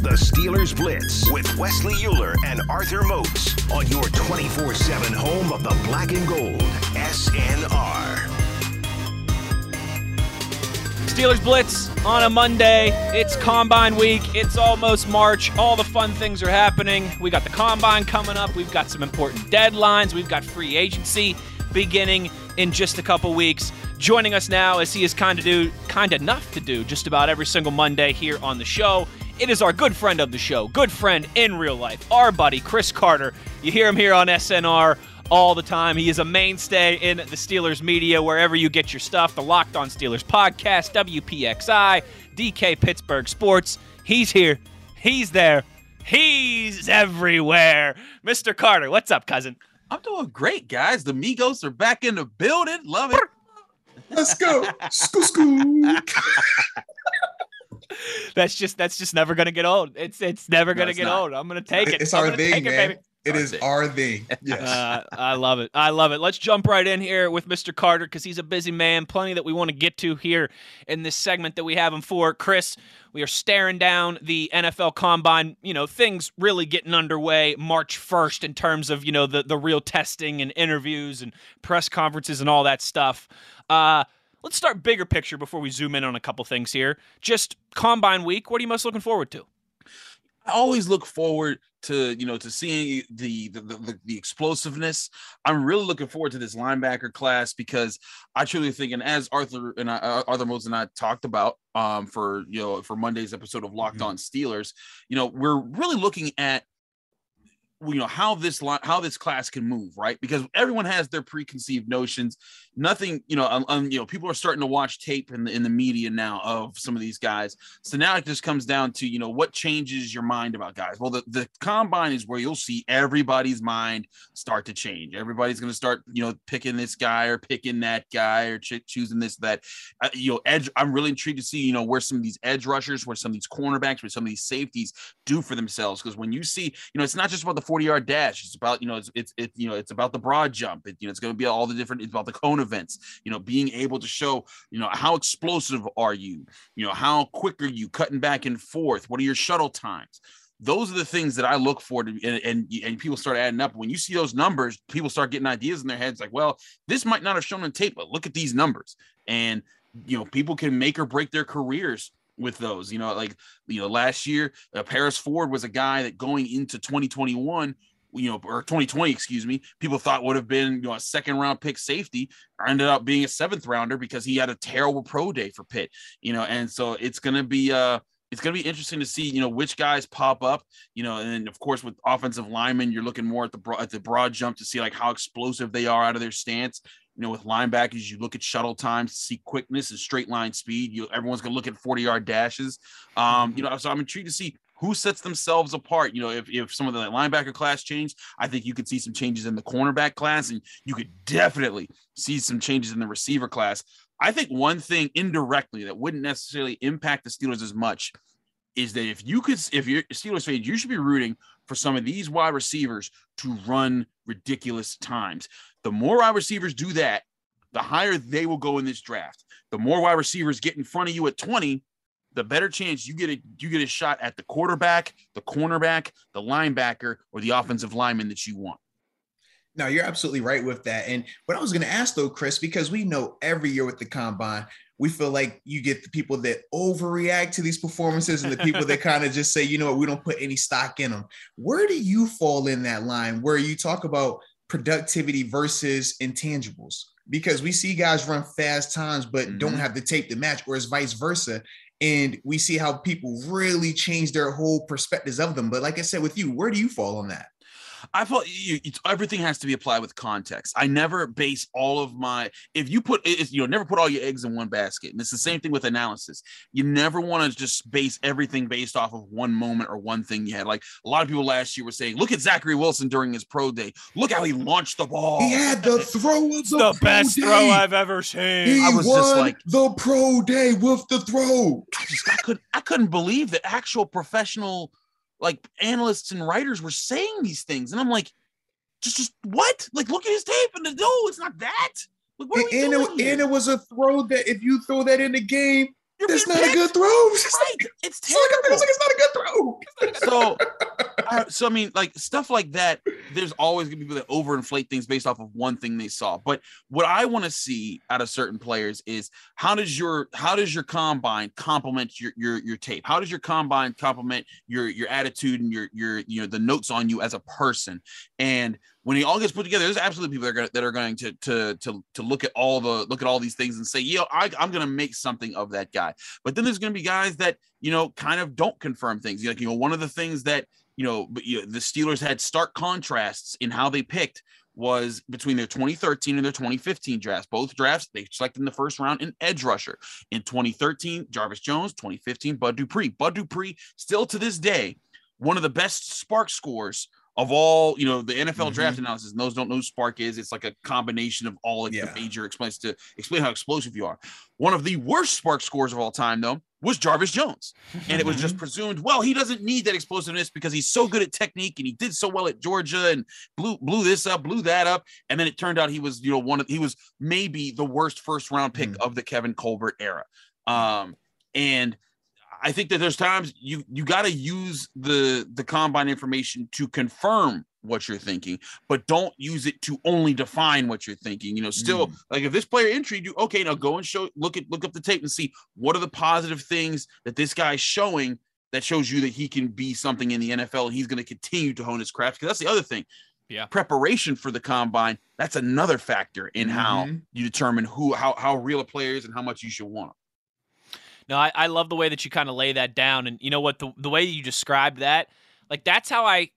the Steelers Blitz with Wesley Uhler and Arthur Moats on your 24 7 home of the black and gold, SNR. Steelers Blitz on a Monday. It's Combine Week. It's almost March. All the fun things are happening. We got the Combine coming up. We've got some important deadlines. We've got free agency beginning in just a couple weeks. Joining us now, as he is kind of do, kind enough to do just about every single Monday here on the show. It is our good friend of the show, good friend in real life, our buddy Chris Carter. You hear him here on SNR all the time. He is a mainstay in the Steelers media wherever you get your stuff. The Locked On Steelers podcast, WPXI, DK Pittsburgh Sports. He's here. He's there. He's everywhere. Mr. Carter, what's up, cousin? I'm doing great, guys. The Migos are back in the building. Love it. Let's go. Scoo scoo. that's just that's just never gonna get old. It's it's never gonna get not. old. I'm gonna take it. It's I'm our thing, take man. It, It Our thing. our thing. Yes. uh, I love it. I love it. Let's jump right in here with Mr. Carter because he's a busy man. Plenty that we want to get to here in this segment that we have him for. Chris, we are staring down the NFL Combine. You know, things really getting underway March 1st in terms of you know the the real testing and interviews and press conferences and all that stuff. Uh, let's start bigger picture before we zoom in on a couple things here. Just Combine week. What are you most looking forward to? I always look forward to you know to seeing the the, the the explosiveness. I'm really looking forward to this linebacker class because I truly think, and as Arthur and I, uh, Arthur Moats and I talked about um, for you know for Monday's episode of Locked On Steelers, you know we're really looking at you know how this how this class can move right? Because everyone has their preconceived notions. Nothing you know um, you know people are starting to watch tape in the in the media now of some of these guys. So now it just comes down to you know what changes your mind about guys? Well the, the combine is where you'll see everybody's mind start to change. Everybody's going to start you know picking this guy or picking that guy or ch- choosing this that. Uh, you know edge i'm really intrigued to see you know where some of these edge rushers where some of these cornerbacks where some of these safeties do for themselves. Because when you see you know it's not just about the 40 yard dash. It's about you know it's it's it, you know it's about the broad jump. It, you know it's going to be all the different it's about the cone events you know being able to show you know how explosive are you? You know how quick are you cutting back and forth? What are your shuttle times? Those are the things that I look for to and, and and people start adding up. When you see those numbers, people start getting ideas in their heads like, well, this might not have shown on tape, but look at these numbers. And you know, people can make or break their careers with those. You know, like you know, last year, uh, Paris Ford was a guy that going into 2021, you know, or 2020, excuse me, people thought would have been you know a second round pick safety, ended up being a seventh rounder because he had a terrible pro day for Pitt. You know, and so it's gonna be uh it's going to be interesting to see, you know, which guys pop up, you know, and of course with offensive linemen, you're looking more at the broad, at the broad jump to see like how explosive they are out of their stance. You know, with linebackers, you look at shuttle times see quickness and straight line speed. You everyone's going to look at 40 yard dashes. Um, you know, so I'm intrigued to see who sets themselves apart. You know, if, if some of the linebacker class changed, I think you could see some changes in the cornerback class, and you could definitely see some changes in the receiver class. I think one thing indirectly that wouldn't necessarily impact the Steelers as much is that if you could, if you're Steelers fan, you should be rooting for some of these wide receivers to run ridiculous times. The more wide receivers do that, the higher they will go in this draft. The more wide receivers get in front of you at 20, the better chance you get a you get a shot at the quarterback, the cornerback, the linebacker, or the offensive lineman that you want. No, you're absolutely right with that. And what I was going to ask though, Chris, because we know every year with the combine, we feel like you get the people that overreact to these performances and the people that kind of just say, you know what, we don't put any stock in them. Where do you fall in that line where you talk about productivity versus intangibles? Because we see guys run fast times but don't Mhm. have the tape to match, or it's vice versa. And we see how people really change their whole perspectives of them. But like I said, with you, where do you fall on that? I felt you, it's, everything has to be applied with context. I never base all of my if you put it's, you know never put all your eggs in one basket, and it's the same thing with analysis. You never want to just base everything based off of one moment or one thing you had. Like a lot of people last year were saying, "Look at Zachary Wilson during his pro day. Look how he launched the ball." He had the throw of It's the, the pro best day. throw I've ever seen. He I was just won like- the pro day with the throw. I just I could I couldn't believe that actual professional like analysts and writers were saying these things, and I'm like, just just what? Like look at his tape and no, it's not that. Like, what are And, we and doing it, and it was a throw that if you throw that in the game, You're That's being not a good picked. throw. It's Right. It's like, terrible. it's like it's not a good throw. so I, so I mean like stuff like that there's always gonna be people that overinflate things based off of one thing they saw but what I want to see out of certain players is how does your how does your combine complement your your your tape how does your combine complement your your attitude and your your you know the notes on you as a person and when it all gets put together, there's absolutely people that are to, that are going to to to to look at all the look at all these things and say, yo, I, I'm going to make something of that guy. But then there's going to be guys that you know kind of don't confirm things. Like you know, one of the things that you know, you know, the Steelers had stark contrasts in how they picked was between their 2013 and their 2015 drafts. Both drafts they selected in the first round an edge rusher. In 2013, Jarvis Jones. 2015, Bud Dupree. Bud Dupree still to this day one of the best SPARQ scores of all you know the NFL Mhm. draft analysis. And those don't know who SPARQ is. It's like a combination of all like Yeah. the major explains to explain how explosive you are. One of the worst SPARQ scores of all time though was Jarvis Jones, and it was just presumed well he doesn't need that explosiveness because he's so good at technique and he did so well at Georgia and blew blew this up, blew that up, and then it turned out he was you know one of he was maybe the worst first round pick Mhm. of the Kevin Colbert era. Um, and I think that there's times you you got to use the the combine information to confirm what you're thinking, but don't use it to only define what you're thinking. You know, still Mm. like if this player intrigued you, okay, now go and show look at look up the tape and see what are the positive things that this guy's showing that shows you that he can be something in the NFL and he's going to continue to hone his craft. Because that's the other thing. Yeah. Preparation for the combine, that's another factor in how Mhm. you determine who how how real a player is and how much you should want. 'em. No, I, I love the way that you kind of lay that down. And you know what? The, the way you described that, like, that's how I.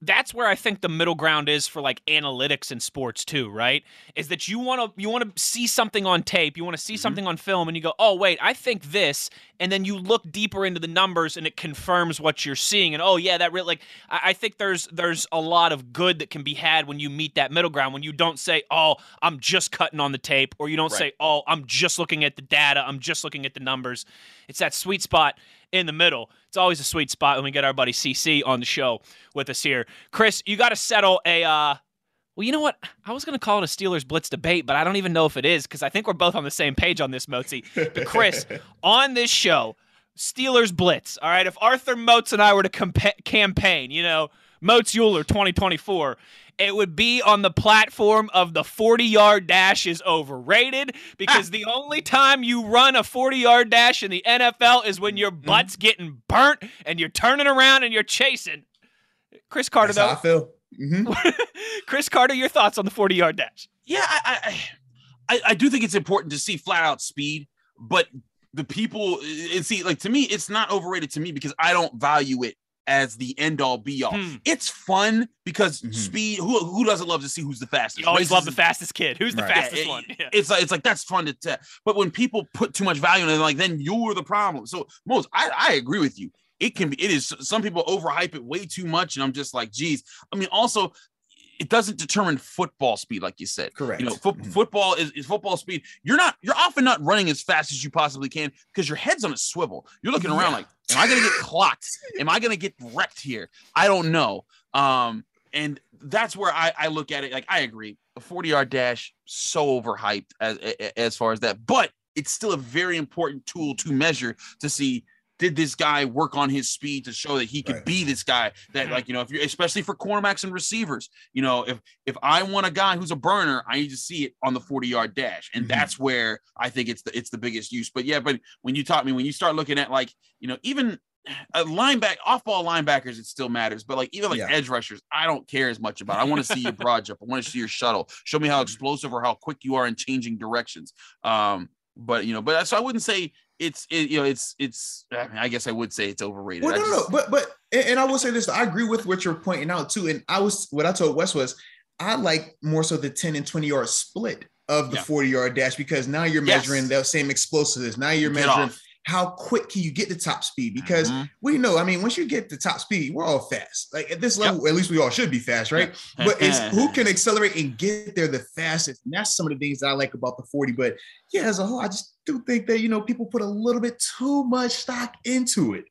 That's where I think the middle ground is for like analytics in sports too, right? Is that you want to you want to see something on tape, you want to see Mhm. something on film, and you go, oh wait, I think this, and then you look deeper into the numbers, and it confirms what you're seeing, and oh yeah, that really like I, I think there's there's a lot of good that can be had when you meet that middle ground when you don't say, oh, I'm just cutting on the tape, or you don't Right. say, oh, I'm just looking at the data, I'm just looking at the numbers. It's that sweet spot in the middle. It's always a sweet spot when we get our buddy CC on the show with us here. Chris, you got to settle a. Uh, well, you know what? I was going to call it a Steelers Blitz debate, but I don't even know if it is because I think we're both on the same page on this, Mozi. But Chris, on this show, Steelers Blitz. All right, if Arthur Moats and I were to compa- campaign, you know, Moats Uhler 2024, it would be on the platform of the 40 yard dash is overrated because the only time you run a 40 yard dash in the NFL is when your butt's getting burnt and you're turning around and you're chasing. Chris Carter, That's how I though. feel. Mhm. Chris Carter, your thoughts on the 40 yard dash? Yeah, I, I I I do think it's important to see flat out speed, but the people and see like to me, it's not overrated to me because I don't value it as the end all be all. Hmm. It's fun because Mhm. speed. Who who doesn't love to see who's the fastest? You always Races love the fastest kid. Who's the Right. fastest Yeah, one? Yeah. It's like it's like that's fun to tell. But when people put too much value in it, like then you're the problem. So most I, I agree with you. It can be it is some people overhype it way too much, and I'm just like, geez. I mean, also it doesn't determine football speed, like you said. Correct. You know, fo- Mhm. football is, is football speed. You're not, you're often not running as fast as you possibly can because your head's on a swivel. You're looking around Yeah. like, am I gonna get clocked? Am I gonna get wrecked here? I don't know. Um, and that's where I, I look at it. Like, I agree. A 40 yard dash, so overhyped as as far as that, but it's still a very important tool to measure to see did this guy work on his speed to show that he could Right. be this guy that like you know if you're especially for cornerbacks and receivers you know if if i want a guy who's a burner i need to see it on the 40 yard dash. And Mhm. that's where i think it's the it's the biggest use. But yeah but when you taught me when you start looking at like you know even a linebacker off ball linebackers it still matters. But like even like Yeah. edge rushers i don't care as much about i want to see your broad jump. I want to see your shuttle. Show me how explosive or how quick you are in changing directions. Um but you know but so i wouldn't say it's it, you know it's it's I, mean, I guess i would say it's overrated Well, no, no, just- no, but but and, I will say this: I agree with what you're pointing out too. And I was what I told Wes was I like more so the 10 and 20 yard split of the Yeah. 40 yard dash because now you're Yes. measuring the same explosiveness. Now you're Get measuring off. How quick can you get the top speed because Mhm. we know. I mean, once you get the top speed, we're all fast. Like at this level, at least we all should be fast, right? but it's who can accelerate and get there the fastest. And that's some of the things that I like about the 40. But yeah, as a whole, I just do think that you know people put a little bit too much stock into it.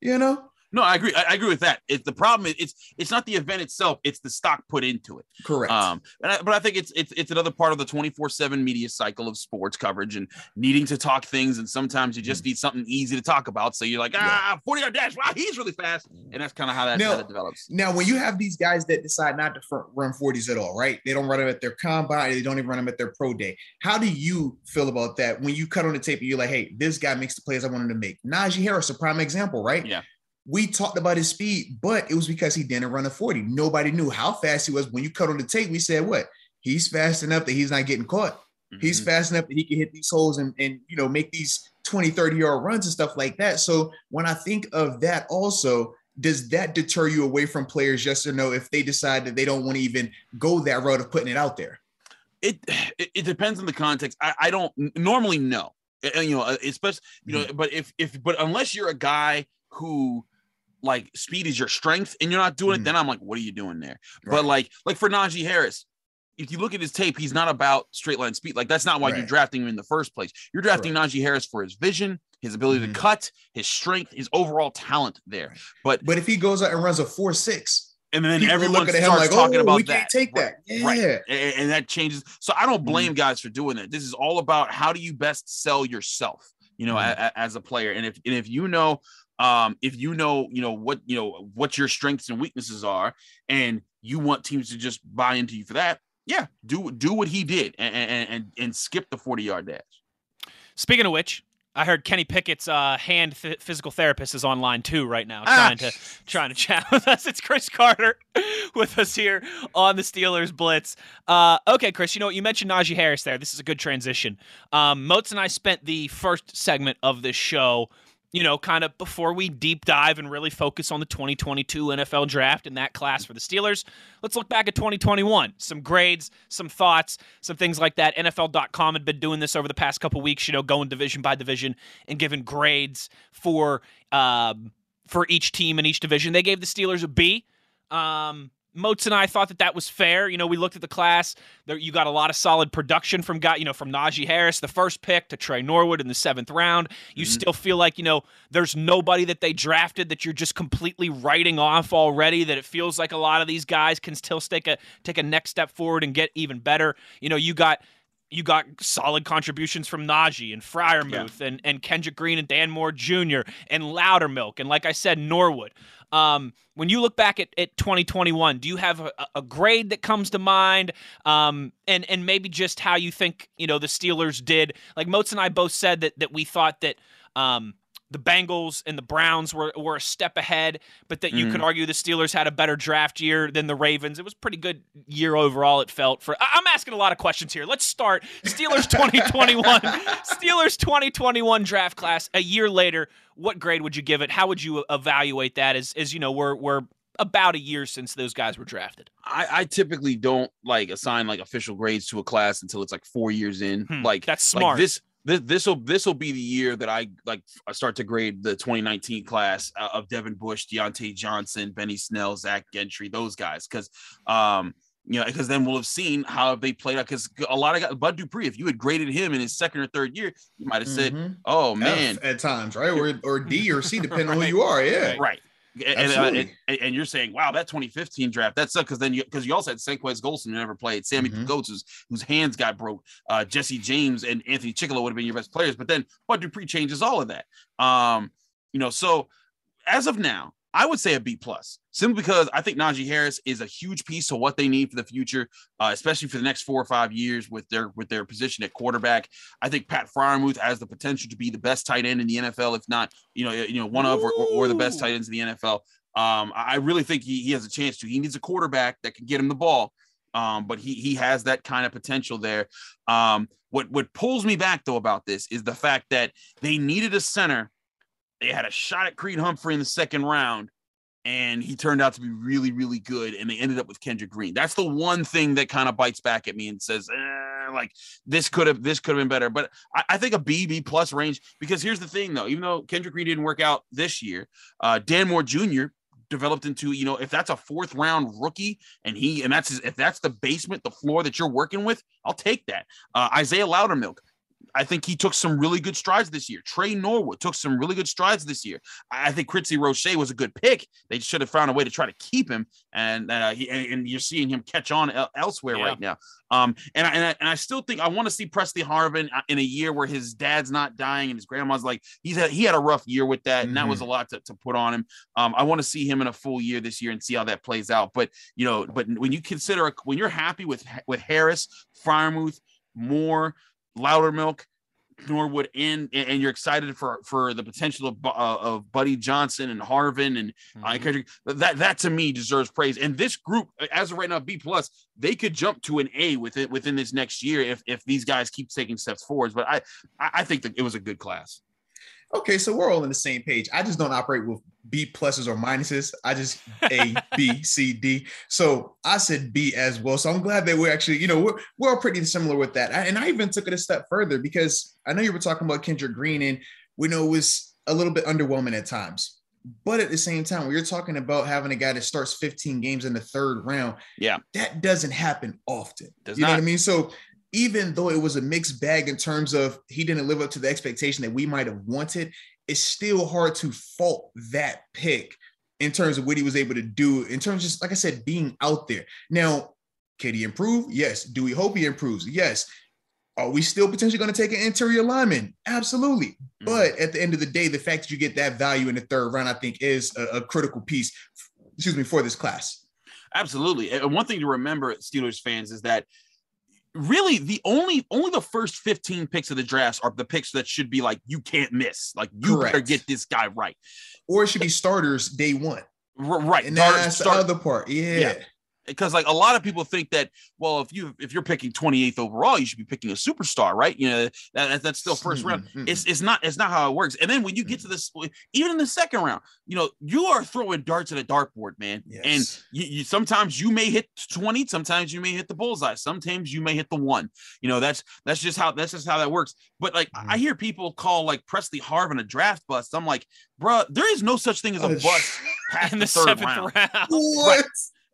You know? No, I agree. I, I agree with that. It's the problem. Is, it's it's not the event itself. It's the stock put into it. Correct. Um, I, but I think it's it's it's another part of the twenty four seven media cycle of sports coverage and needing to talk things. And sometimes you just need something easy to talk about. So you're like, ah, forty yard dash. Wow, he's really fast. And that's kind of how that, Now- how that develops. Now, when you have these guys that decide not to fr- run 40s at all, right? They don't run them at their combine, they don't even run them at their pro day. How do you feel about that when you cut on the tape and you're like, hey, this guy makes the plays I wanted to make? Najee Harris, a prime example, right? Yeah. We talked about his speed, but it was because he didn't run a 40. Nobody knew how fast he was. When you cut on the tape, we said, what? He's fast enough that he's not getting caught. He's Mhm. fast enough that he can hit these holes and, and you know make these 20, 30 yard runs and stuff like that. So when I think of that also, does that deter you away from players, yes or no, if they decide that they don't want to even go that route of putting it out there? it, it depends on the context. I, I don't normally know, Uh, you know, uh, especially you know, but if if but unless you're a guy who like speed is your strength and you're not doing Mhm. it, then I'm like, what are you doing there? Right. But like like for Najee Harris. If you look at his tape, he's not about straight line speed. Like that's not why you're drafting him in the first place. You're drafting Najee Harris for his vision, his ability Mhm. to cut, his strength, his overall talent there. But But if he goes out and runs a four six, and then everyone starts like, talking oh, about we that. can't take Right. that. Yeah. Right. and, and that changes. So I don't blame guys for doing that. This is all about how do you best sell yourself, you know, Mhm. a- a- as a player. And if and if you know, um, if you know, you know what you know what your strengths and weaknesses are, and you want teams to just buy into you for that, yeah, do do what he did and and and, and skip the forty yard dash. Speaking of which, I heard Kenny Pickett's uh, hand th- physical therapist is online too right now, Ah. trying to trying to chat with us. It's Chris Carter with us here on the Steelers Blitz. Uh, okay, Chris, you know what? You mentioned Najee Harris there. This is a good transition. Um, Moats and I spent the first segment of this show, you know, kind of before we deep dive and really focus on the 2022 NFL draft and that class for the Steelers. Let's look back at 2021. Some grades, some thoughts, some things like that. NFL.com had been doing this over the past couple weeks, you know, going division by division and giving grades for um, for each team in each division. They gave the Steelers a B. Um, Moats and I thought that that was fair. You know, we looked at the class. There, you got a lot of solid production from guy, you know, from Najee Harris, the first pick, to Tre Norwood in the seventh round. You Mhm. still feel like you know there's nobody that they drafted that you're just completely writing off already. That it feels like a lot of these guys can still take a take a next step forward and get even better. You know, you got you got solid contributions from Najee and Freiermuth and, and Kendrick Green and Dan Moore Jr. and Loudermilk and like I said, Norwood. Um, when you look back at, at 2021, do you have a, a grade that comes to mind? Um, and and maybe just how you think you know the Steelers did. Like Moats and I both said that that we thought that um, the Bengals and the Browns were, were a step ahead, but that you could argue the Steelers had a better draft year than the Ravens. It was a pretty good year overall. It felt for. I- I'm asking a lot of questions here. Let's start Steelers 2021. Steelers 2021 draft class. A year later, what grade would you give it? How would you evaluate that? As as you know, we're we're about a year since those guys were drafted. I, I typically don't like assign like official grades to a class until it's like four years in. Hmm, like that's like smart. this this this will this will be the year that I like I start to grade the 2019 class uh, of Devin Bush, Diontae Johnson, Benny Snell, Zach Gentry, those guys, because um you know because then we'll have seen how they played out. Because a lot of guys, Bud Dupree, if you had graded him in his second or third year, you might have said, Mhm. "Oh F man, at times, right? Or or D or C, depending on who you are. Yeah. right." And, and, uh, and, and you're saying, wow, that 2015 draft, that's up because then you because you also had Senquez Golson who never played, Sammy Mhm. Goats whose, whose hands got broke, uh, Jesse James and Anthony Chickillo would have been your best players, but then Bud Dupree changes all of that. Um, you know, so as of now, I would say a B plus, simply because I think Najee Harris is a huge piece to what they need for the future, uh, especially for the next four or five years with their with their position at quarterback. I think Pat Freiermuth has the potential to be the best tight end in the NFL, if not, you know, you know, one of or, or, or the best tight ends in the NFL. Um, I really think he, he has a chance to. He needs a quarterback that can get him the ball. Um, but he he has that kind of potential there. Um, what what pulls me back though about this is the fact that they needed a center. They had a shot at Creed Humphrey in the second round, and he turned out to be really, really good. And they ended up with Kendrick Green. That's the one thing that kind of bites back at me and says, eh, like this could have this could have been better. But I, I think a B B plus range because here's the thing though, even though Kendrick Green didn't work out this year, uh, Dan Moore Jr. developed into you know if that's a fourth round rookie and he and that's if that's the basement the floor that you're working with i'll take that uh, isaiah loudermilk I think he took some really good strides this year. Tre Norwood took some really good strides this year. I think Quincy Roche was a good pick. They should have found a way to try to keep him, and uh, he, and you're seeing him catch on el- elsewhere yeah. right now. Um, and I, and I, and I still think I want to see Presley Harvin uh, in a year where his dad's not dying and his grandma's like he's had, he had a rough year with that, and mm-hmm. that was mm-hmm. a lot to, to put on him. Um, I want to see him in a full year this year and see how that plays out. But you know, but when you consider when you're happy with with Harris, Freiermuth, Moore, Loudermilk, Norwood in, and you're excited for for the potential of, uh, of Buddy Johnson and Harvin and mm-hmm. uh, that that to me deserves praise. And this group, as of right now, B plus, they could jump to an A within within this next year if if these guys keep taking steps forwards. But I I think that it was a good class. Okay, so we're all on the same page. I just don't operate with B pluses or minuses. I just A, B, C, D. So I said B as well. So I'm glad that we're actually, you know, we're, we're all pretty similar with that. And I even took it a step further because I know you were talking about Kendrick Green and we know it was a little bit underwhelming at times. But at the same time, when you're talking about having a guy that starts 15 games in the third round, yeah, that doesn't happen often. Does you not. know what I mean? So even though it was a mixed bag in terms of he didn't live up to the expectation that we might have wanted, it's still hard to fault that pick in terms of what he was able to do, in terms of just, like I said, being out there. Now, can he improve? Yes. Do we hope he improves? Yes. Are we still potentially going to take an interior lineman? Absolutely. Mm-hmm. But at the end of the day, the fact that you get that value in the third round, I think, is a, a critical piece, excuse me, for this class. Absolutely. And one thing to remember, Steelers fans, is that really the only only the first 15 picks of the drafts are the picks that should be like you can't miss. Like you Correct. better get this guy right. Or it should be starters day one. Right. And that's start, the other part. Yeah. yeah because like a lot of people think that well if you if you're picking 28th overall you should be picking a superstar right you know that, that's still 1st round mm-hmm. it's it's not it's not how it works and then when you get to this even in the second round you know you are throwing darts at a dartboard man yes. and you, you, sometimes you may hit 20 sometimes you may hit the bullseye sometimes you may hit the one you know that's that's just how that's just how that works but like mm-hmm. i hear people call like presley harvin a draft bust i'm like bro there is no such thing as a bust past in the, the third round, round. what.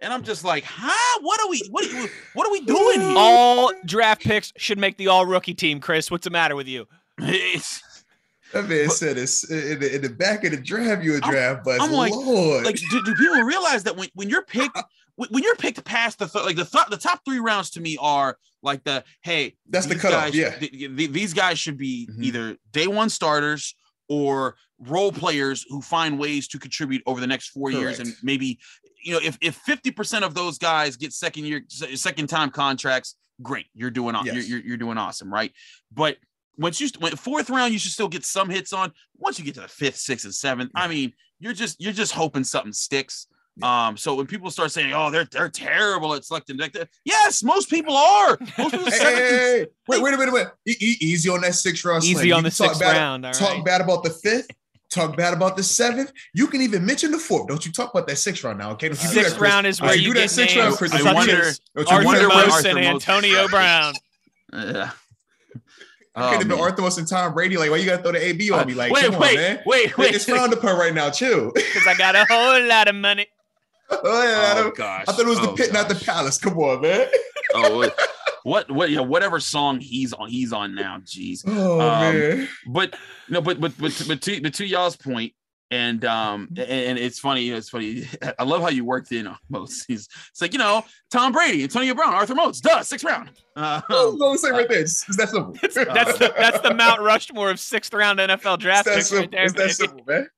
And I'm just like, huh? What are we? What are, what are we doing here? All draft picks should make the all rookie team. Chris, what's the matter with you? It's, that man but, said it's in the, in the, back of the draft, you a draft, but I'm like, Lord. like, do, do, people realize that when, when you're picked, when you're picked past the th- like the th- the top three rounds to me are like the hey, that's the cutoff. Guys, yeah, th- th- these guys should be mm-hmm. either day one starters or role players who find ways to contribute over the next four Correct. years and maybe you know, if if 50% of those guys get second year, second time contracts, great. You're doing yes. you're, you're, you're doing awesome, right? But once you when fourth round, you should still get some hits on. Once you get to the fifth, sixth, and seventh, yeah. I mean, you're just you're just hoping something sticks. Yeah. Um, so when people start saying, "Oh, they're they're terrible at selecting," yes, most people are. Most people hey, hey, hey, wait, wait a minute, wait. E- easy on that sixth round. Easy on the sixth bad, round. talk right. bad about the fifth talk bad about the seventh. You can even mention the fourth. Don't you talk about that sixth round now? Okay, don't you sixth that, round is where you, you do that sixth round. Chris. I wonder. Arthur wonder Most and Antonio Brown. Yeah. I could have been Arthur and Tom Brady. Like, why you gotta throw the AB on me? Like, wait, come wait, on, man. Wait, wait, It's frowned upon right now. Chill. Because I got a whole lot of money. oh, yeah, oh gosh. I thought it was oh, the pit, gosh. not the palace. Come on, man. oh, what what yeah whatever song he's on he's on now jeez oh um, man but no but but but, but to, but to y'all's point and um mm-hmm. and it's funny it's funny i love how you worked in most he's it's like you know tom brady antonio brown arthur moats duh sixth round uh, um, no, say right there it's, it's that simple that's, that's the that's the mount rushmore of sixth round nfl draft it's that, simple, right there, it's that simple man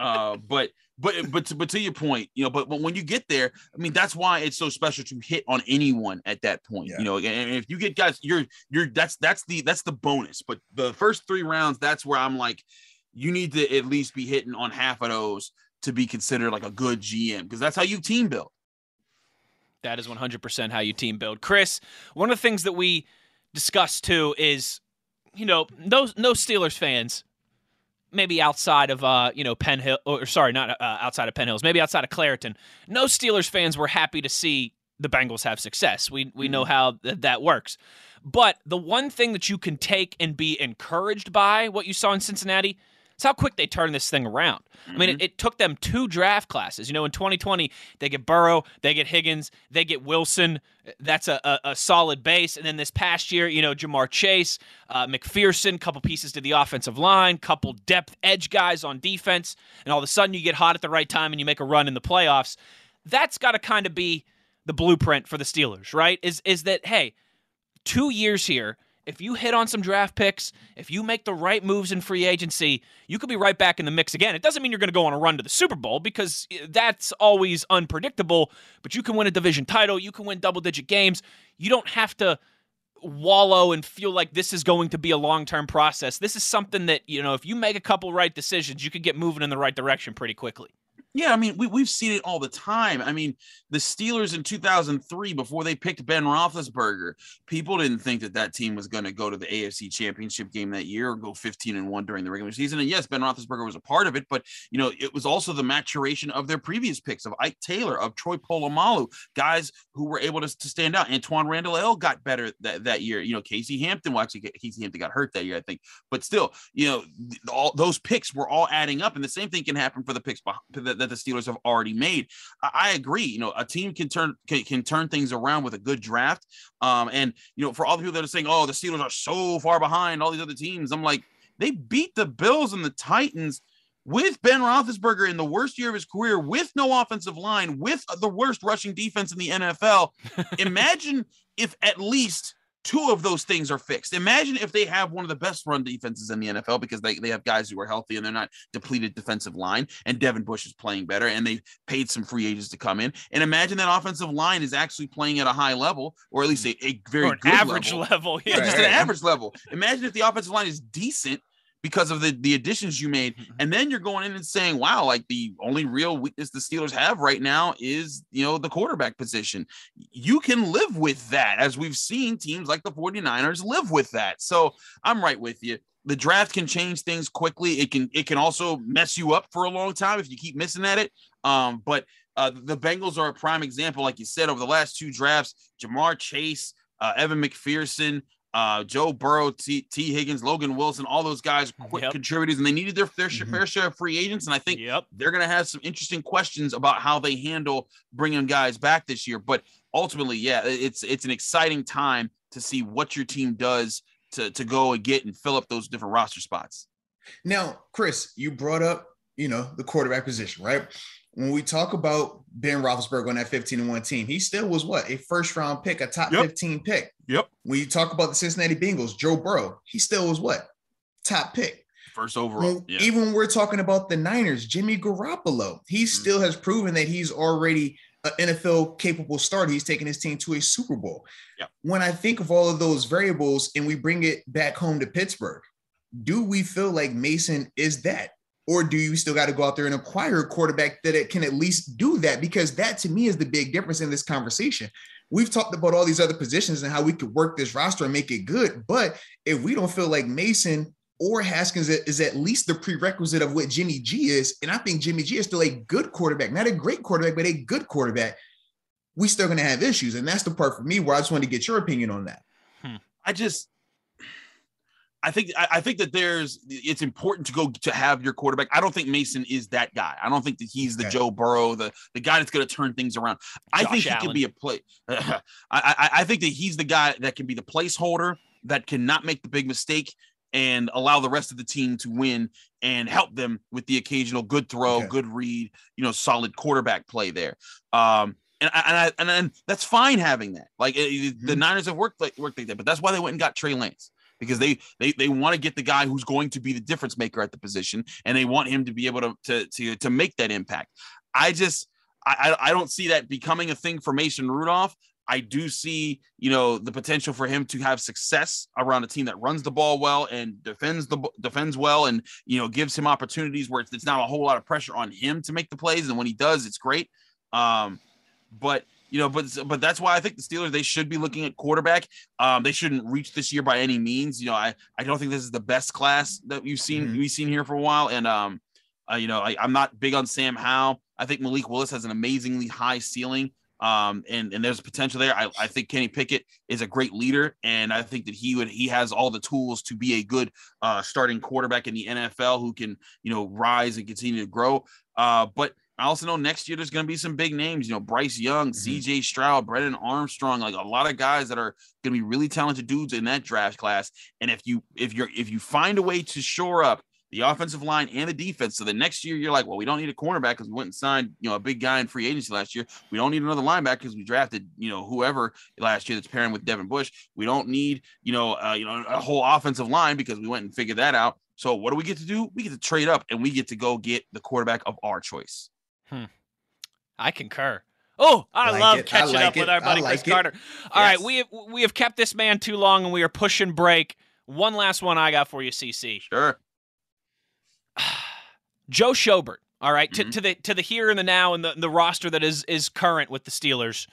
uh but but but to, but to your point, you know, but, but when you get there, I mean, that's why it's so special to hit on anyone at that point. Yeah. You know, and if you get guys, you're you're that's that's the that's the bonus. But the first three rounds, that's where I'm like, you need to at least be hitting on half of those to be considered like a good GM because that's how you team build. That is 100% how you team build. Chris, one of the things that we discussed too is, you know, those no Steelers fans, maybe outside of uh, you know, Penn Hill or sorry, not uh, outside of Penn Hills, maybe outside of Clairton, no Steelers fans were happy to see the Bengals have success. We we know mm-hmm. how th- that works. But the one thing that you can take and be encouraged by what you saw in Cincinnati It's how quick they turn this thing around. I mean, it, it, took them two draft classes. You know, in 2020, they get Burrow, they get Higgins, they get Wilson. That's a, a, a solid base. And then this past year, you know, Ja'Marr Chase, uh, McPherson, couple pieces to the offensive line, couple depth edge guys on defense, and all of a sudden you get hot at the right time and you make a run in the playoffs. That's got to kind of be the blueprint for the Steelers, right? Is is that hey, two years here if you hit on some draft picks, if you make the right moves in free agency, you could be right back in the mix again. It doesn't mean you're going to go on a run to the Super Bowl because eh, that's always unpredictable, but you can win a division title, you can win double digit games. You don't have to wallow and feel like this is going to be a long-term process. This is something that, you know, if you make a couple right decisions, you could get moving in the right direction pretty quickly. Yeah, I mean, we, we've seen it all the time. I mean, the Steelers in 2003, before they picked Ben Roethlisberger, people didn't think that that team was going to go to the AFC Championship game that year or go 15 and 1 during the regular season. And yes, Ben Roethlisberger was a part of it, but, you know, it was also the maturation of their previous picks of Ike Taylor, of Troy Polamalu, guys who were able to, to stand out. Antwaan Randle El got better that, that year. You know, Casey Hampton, well, actually, Casey Hampton got hurt that year, I think. But still, you know, all those picks were all adding up. And the same thing can happen for the picks that that the Steelers have already made. I, I agree. You know, a team can turn can, can, turn things around with a good draft. Um, and you know, for all the people that are saying, "Oh, the Steelers are so far behind all these other teams," I'm like, they beat the Bills and the Titans with Ben Roethlisberger in the worst year of his career, with no offensive line, with the worst rushing defense in the NFL. Imagine if at least two of those things are fixed. Imagine if they have one of the best run defenses in the NFL because they, they have guys who are healthy and they're not depleted defensive line, and Devin Bush is playing better, and they paid some free agents to come in. And imagine that offensive line is actually playing at a high level, or at least a, a very or average level. level. Yeah, just an average level. Imagine if the offensive line is decent because of the the additions you made. Mm-hmm. and then you're going in and saying wow like the only real weakness the steelers have right now is you know the quarterback position. You can live with that as we've seen teams like the 49ers live with that. So i'm right with you. The draft can change things quickly. It can it can also mess you up for a long time if you keep missing at it. Um but uh, the Bengals are a prime example, like you said, over the last two drafts. Ja'Marr Chase, uh, Evan McPherson, uh, Joe Burrow, T, T. Higgins, Logan Wilson, all those guys quick yep. contributors, and they needed their, their mm-hmm. fair share of free agents. And I think yep. they're going to have some interesting questions about how they handle bringing guys back this year. But ultimately, yeah, it's it's an exciting time to see what your team does to to go and get and fill up those different roster spots. Now, Chris, you brought up you know the quarterback position, right? When we talk about Ben Roethlisberger on that 15 and 1 team, he still was what a first round pick, a top yep. 15 pick. Yep. When you talk about the Cincinnati Bengals, Joe Burrow, he still was what top pick. First overall. Yeah. Even when we're talking about the Niners, Jimmy Garoppolo, he mm-hmm. still has proven that he's already an NFL capable starter. He's taking his team to a Super Bowl. Yep. When I think of all of those variables and we bring it back home to Pittsburgh, do we feel like Mason is that? Or do you still got to go out there and acquire a quarterback that it can at least do that? Because that to me is the big difference in this conversation. We've talked about all these other positions and how we could work this roster and make it good. But if we don't feel like Mason or Haskins is at least the prerequisite of what Jimmy G is, and I think Jimmy G is still a good quarterback, not a great quarterback, but a good quarterback, we still going to have issues. And that's the part for me where I just want to get your opinion on that. Hmm. I just, I think I think that there's it's important to go to have your quarterback. I don't think Mason is that guy. I don't think that he's the okay. Joe Burrow, the the guy that's going to turn things around. I think he Allen. can be a play. I, I I think that he's the guy that can be the placeholder that cannot make the big mistake and allow the rest of the team to win and help them with the occasional good throw, okay. good read, you know, solid quarterback play there. Um, and and, I, and, then that's fine having that. Like mm-hmm. the Niners have worked like worked like that, but that's why they went and got Trey Lance because they they they want to get the guy who's going to be the difference maker at the position, and they want him to be able to to to, to make that impact. I just I I don't see that becoming a thing for Mason Rudolph. I do see, you know, the potential for him to have success around a team that runs the ball well and defends the defends well, and you know gives him opportunities where it's, it's not a whole lot of pressure on him to make the plays, and when he does, it's great. Um, but you know, but but that's why I think the Steelers they should be looking at quarterback. Um, they shouldn't reach this year by any means. You know, I I don't think this is the best class that we've seen mm-hmm. we've seen here for a while. And um, uh, you know, I, I'm not big on Sam Howell. I think Malik Willis has an amazingly high ceiling. Um, and and there's potential there. I, I think Kenny Pickett is a great leader, and I think that he would he has all the tools to be a good uh, starting quarterback in the NFL who can you know rise and continue to grow. Uh, but I also know next year there's going to be some big names, you know, Bryce Young, mm-hmm. CJ Stroud, Brennan Armstrong, like a lot of guys that are going to be really talented dudes in that draft class. And if you if you're if you find a way to shore up the offensive line and the defense. So the next year, you're like, well, we don't need a cornerback because we went and signed, you know, a big guy in free agency last year. We don't need another linebacker because we drafted, you know, whoever last year that's pairing with Devin Bush. We don't need, you know, uh, you know, a whole offensive line because we went and figured that out. So what do we get to do? We get to trade up and we get to go get the quarterback of our choice. Hmm. I concur. Oh, I, I like love it. catching like up it. with our buddy like Chris it. Carter. All yes. right, we have, we have kept this man too long and we are pushing break. One last one I got for you, CC. Sure. Joe Schobert. All right? mm-hmm. to, to the to the here and the now and the, the roster that is is current with the Steelers.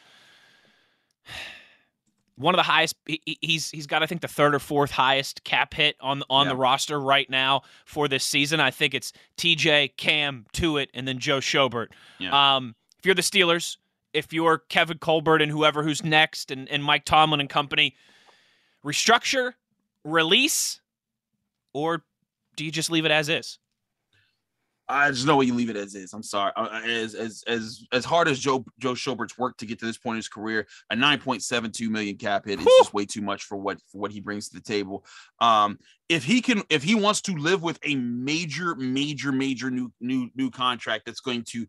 One of the highest. He, he's he's got I think the third or fourth highest cap hit on on yeah. the roster right now for this season. I think it's T.J. Cam, Tuitt, and then Joe Schobert. Yeah. Um, if you're the Steelers, if you're Kevin Colbert and whoever who's next, and, and Mike Tomlin and company, restructure, release, or do you just leave it as is? I just know what you leave it as is. I'm sorry. Uh, uh, as as as as hard as Joe Joe Schobert's worked to get to this point in his career, a 9.72 million cap hit is Whew. just way too much for what for what he brings to the table. Um, if he can, if he wants to live with a major, major, major new new new contract that's going to,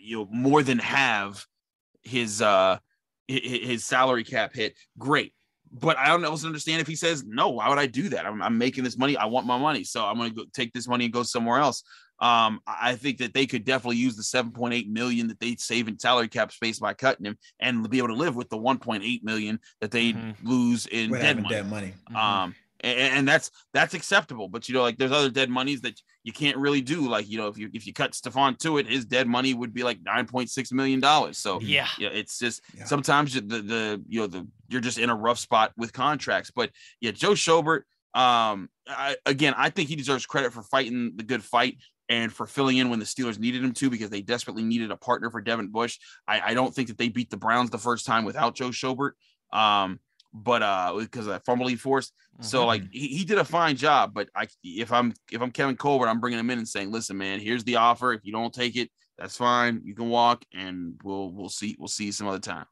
you know, more than have his uh his salary cap hit, great but I don't also understand if he says no. Why would I do that? I'm, I'm making this money. I want my money, so I'm going to take this money and go somewhere else. Um, I think that they could definitely use the 7.8 million that they save in salary cap space by cutting him, and be able to live with the 1.8 million that they mm-hmm. lose in dead money. dead money. Mm-hmm. Um, and, and, that's that's acceptable. But you know, like there's other dead monies that you can't really do. Like you know, if you if you cut Stephon it, his dead money would be like 9.6 million dollars. So yeah, yeah, it's just yeah. sometimes the the you know the you're just in a rough spot with contracts. But yeah, Joe Schobert. Um, I, again, I think he deserves credit for fighting the good fight and for filling in when the Steelers needed him to because they desperately needed a partner for Devin Bush. I, I don't think that they beat the Browns the first time without Joe Schobert. Um, but uh because of that fumbling force. Mm-hmm. So like he, he did a fine job. But I if I'm if I'm Kevin Colbert, I'm bringing him in and saying, listen, man, here's the offer. If you don't take it, that's fine. You can walk and we'll we'll see we'll see you some other time.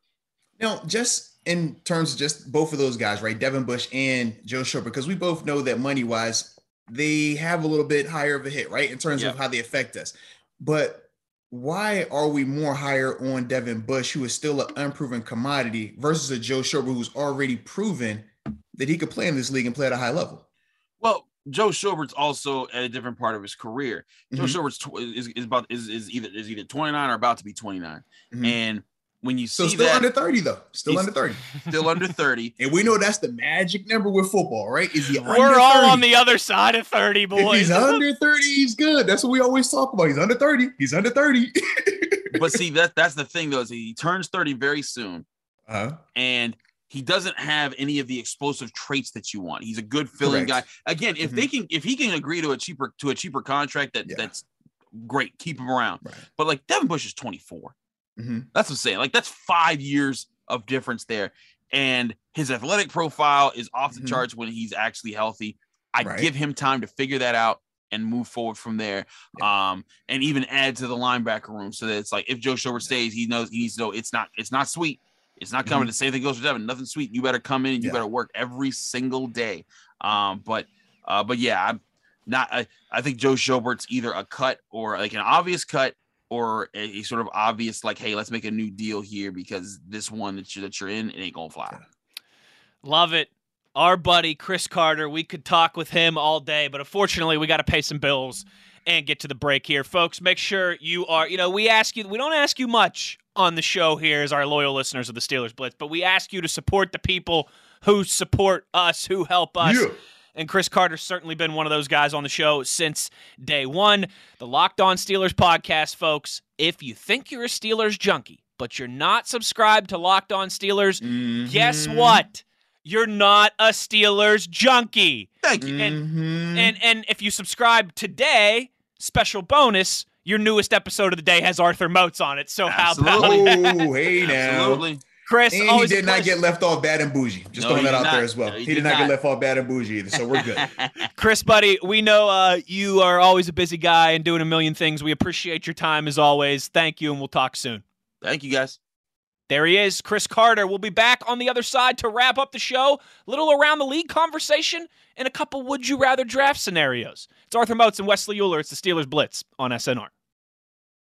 Now, just in terms of just both of those guys, right? Devin Bush and Joe Schobert, because we both know that money wise, they have a little bit higher of a hit, right? In terms yep. of how they affect us. But why are we more higher on Devin Bush, who is still an unproven commodity, versus a Joe Schobert who's already proven that he could play in this league and play at a high level? Well, Joe Schobert's also at a different part of his career. Mm-hmm. Joe Schobert's tw- is, is about is, is either is either 29 or about to be 29. Mm-hmm. And when you see so still that, under 30 though. Still under 30 still under 30 and we know that's the magic number with football right? Is he we're all on the other side of 30 boys if he's under 30 he's good. That's what we always talk about. He's under 30 he's under 30 but see that that's the thing though is he turns 30 very soon. Uh-huh. and he doesn't have any of the explosive traits that you want. He's a good filling Correct. guy. Again if mm-hmm. they can if he can agree to a cheaper to a cheaper contract that yeah. that's great keep him around. Right. but like devin bush is 24 Mm-hmm. That's what I'm saying. Like that's five years of difference there. And his athletic profile is off the mm-hmm. charts when he's actually healthy. I right. give him time to figure that out and move forward from there. Yeah. Um, and even add to the linebacker room so that it's like if Joe Schobert stays, he knows he needs to know it's not it's not sweet. It's not coming. Mm-hmm. The same thing goes for Devin. Nothing sweet. You better come in and you yeah. better work every single day. Um, but uh, but yeah, I'm not. I, I think Joe Schobert's either a cut or like an obvious cut or a, a, sort of obvious like, hey, let's make a new deal here because this one that you're, that you're in, it ain't gonna fly. Love it. Our buddy Chris Carter, we could talk with him all day, but unfortunately, we got to pay some bills and get to the break here, folks. Make sure you are, you know, we ask you, we don't ask you much on the show here as our loyal listeners of the Steelers Blitz, but we ask you to support the people who support us, who help us. Yeah. And Chris Carter's certainly been one of those guys on the show since day one. The Locked On Steelers podcast, folks. If you think you're a Steelers junkie, but you're not subscribed to Locked On Steelers, mm-hmm. guess what? You're not a Steelers junkie. Thank you. And, mm-hmm. and and if you subscribe today, special bonus, your newest episode of the day has Arthur Moats on it. So how about Absolutely. Oh, hey now. Absolutely. Chris? And he always a did not get left off bad and bougie. Just No, throwing that out not. there as well. No, he, he did did not, get left off bad and bougie either. So we're good. Chris, buddy, we know uh, you are always a busy guy and doing a million things. We appreciate your time as always. Thank you, and we'll talk soon. Thank you guys. There he is, Chris Carter. We'll be back on the other side to wrap up the show. A little around the league conversation and a couple would you rather draft scenarios. It's Arthur Moats and Wesley Uhler. It's the Steelers Blitz on SNR.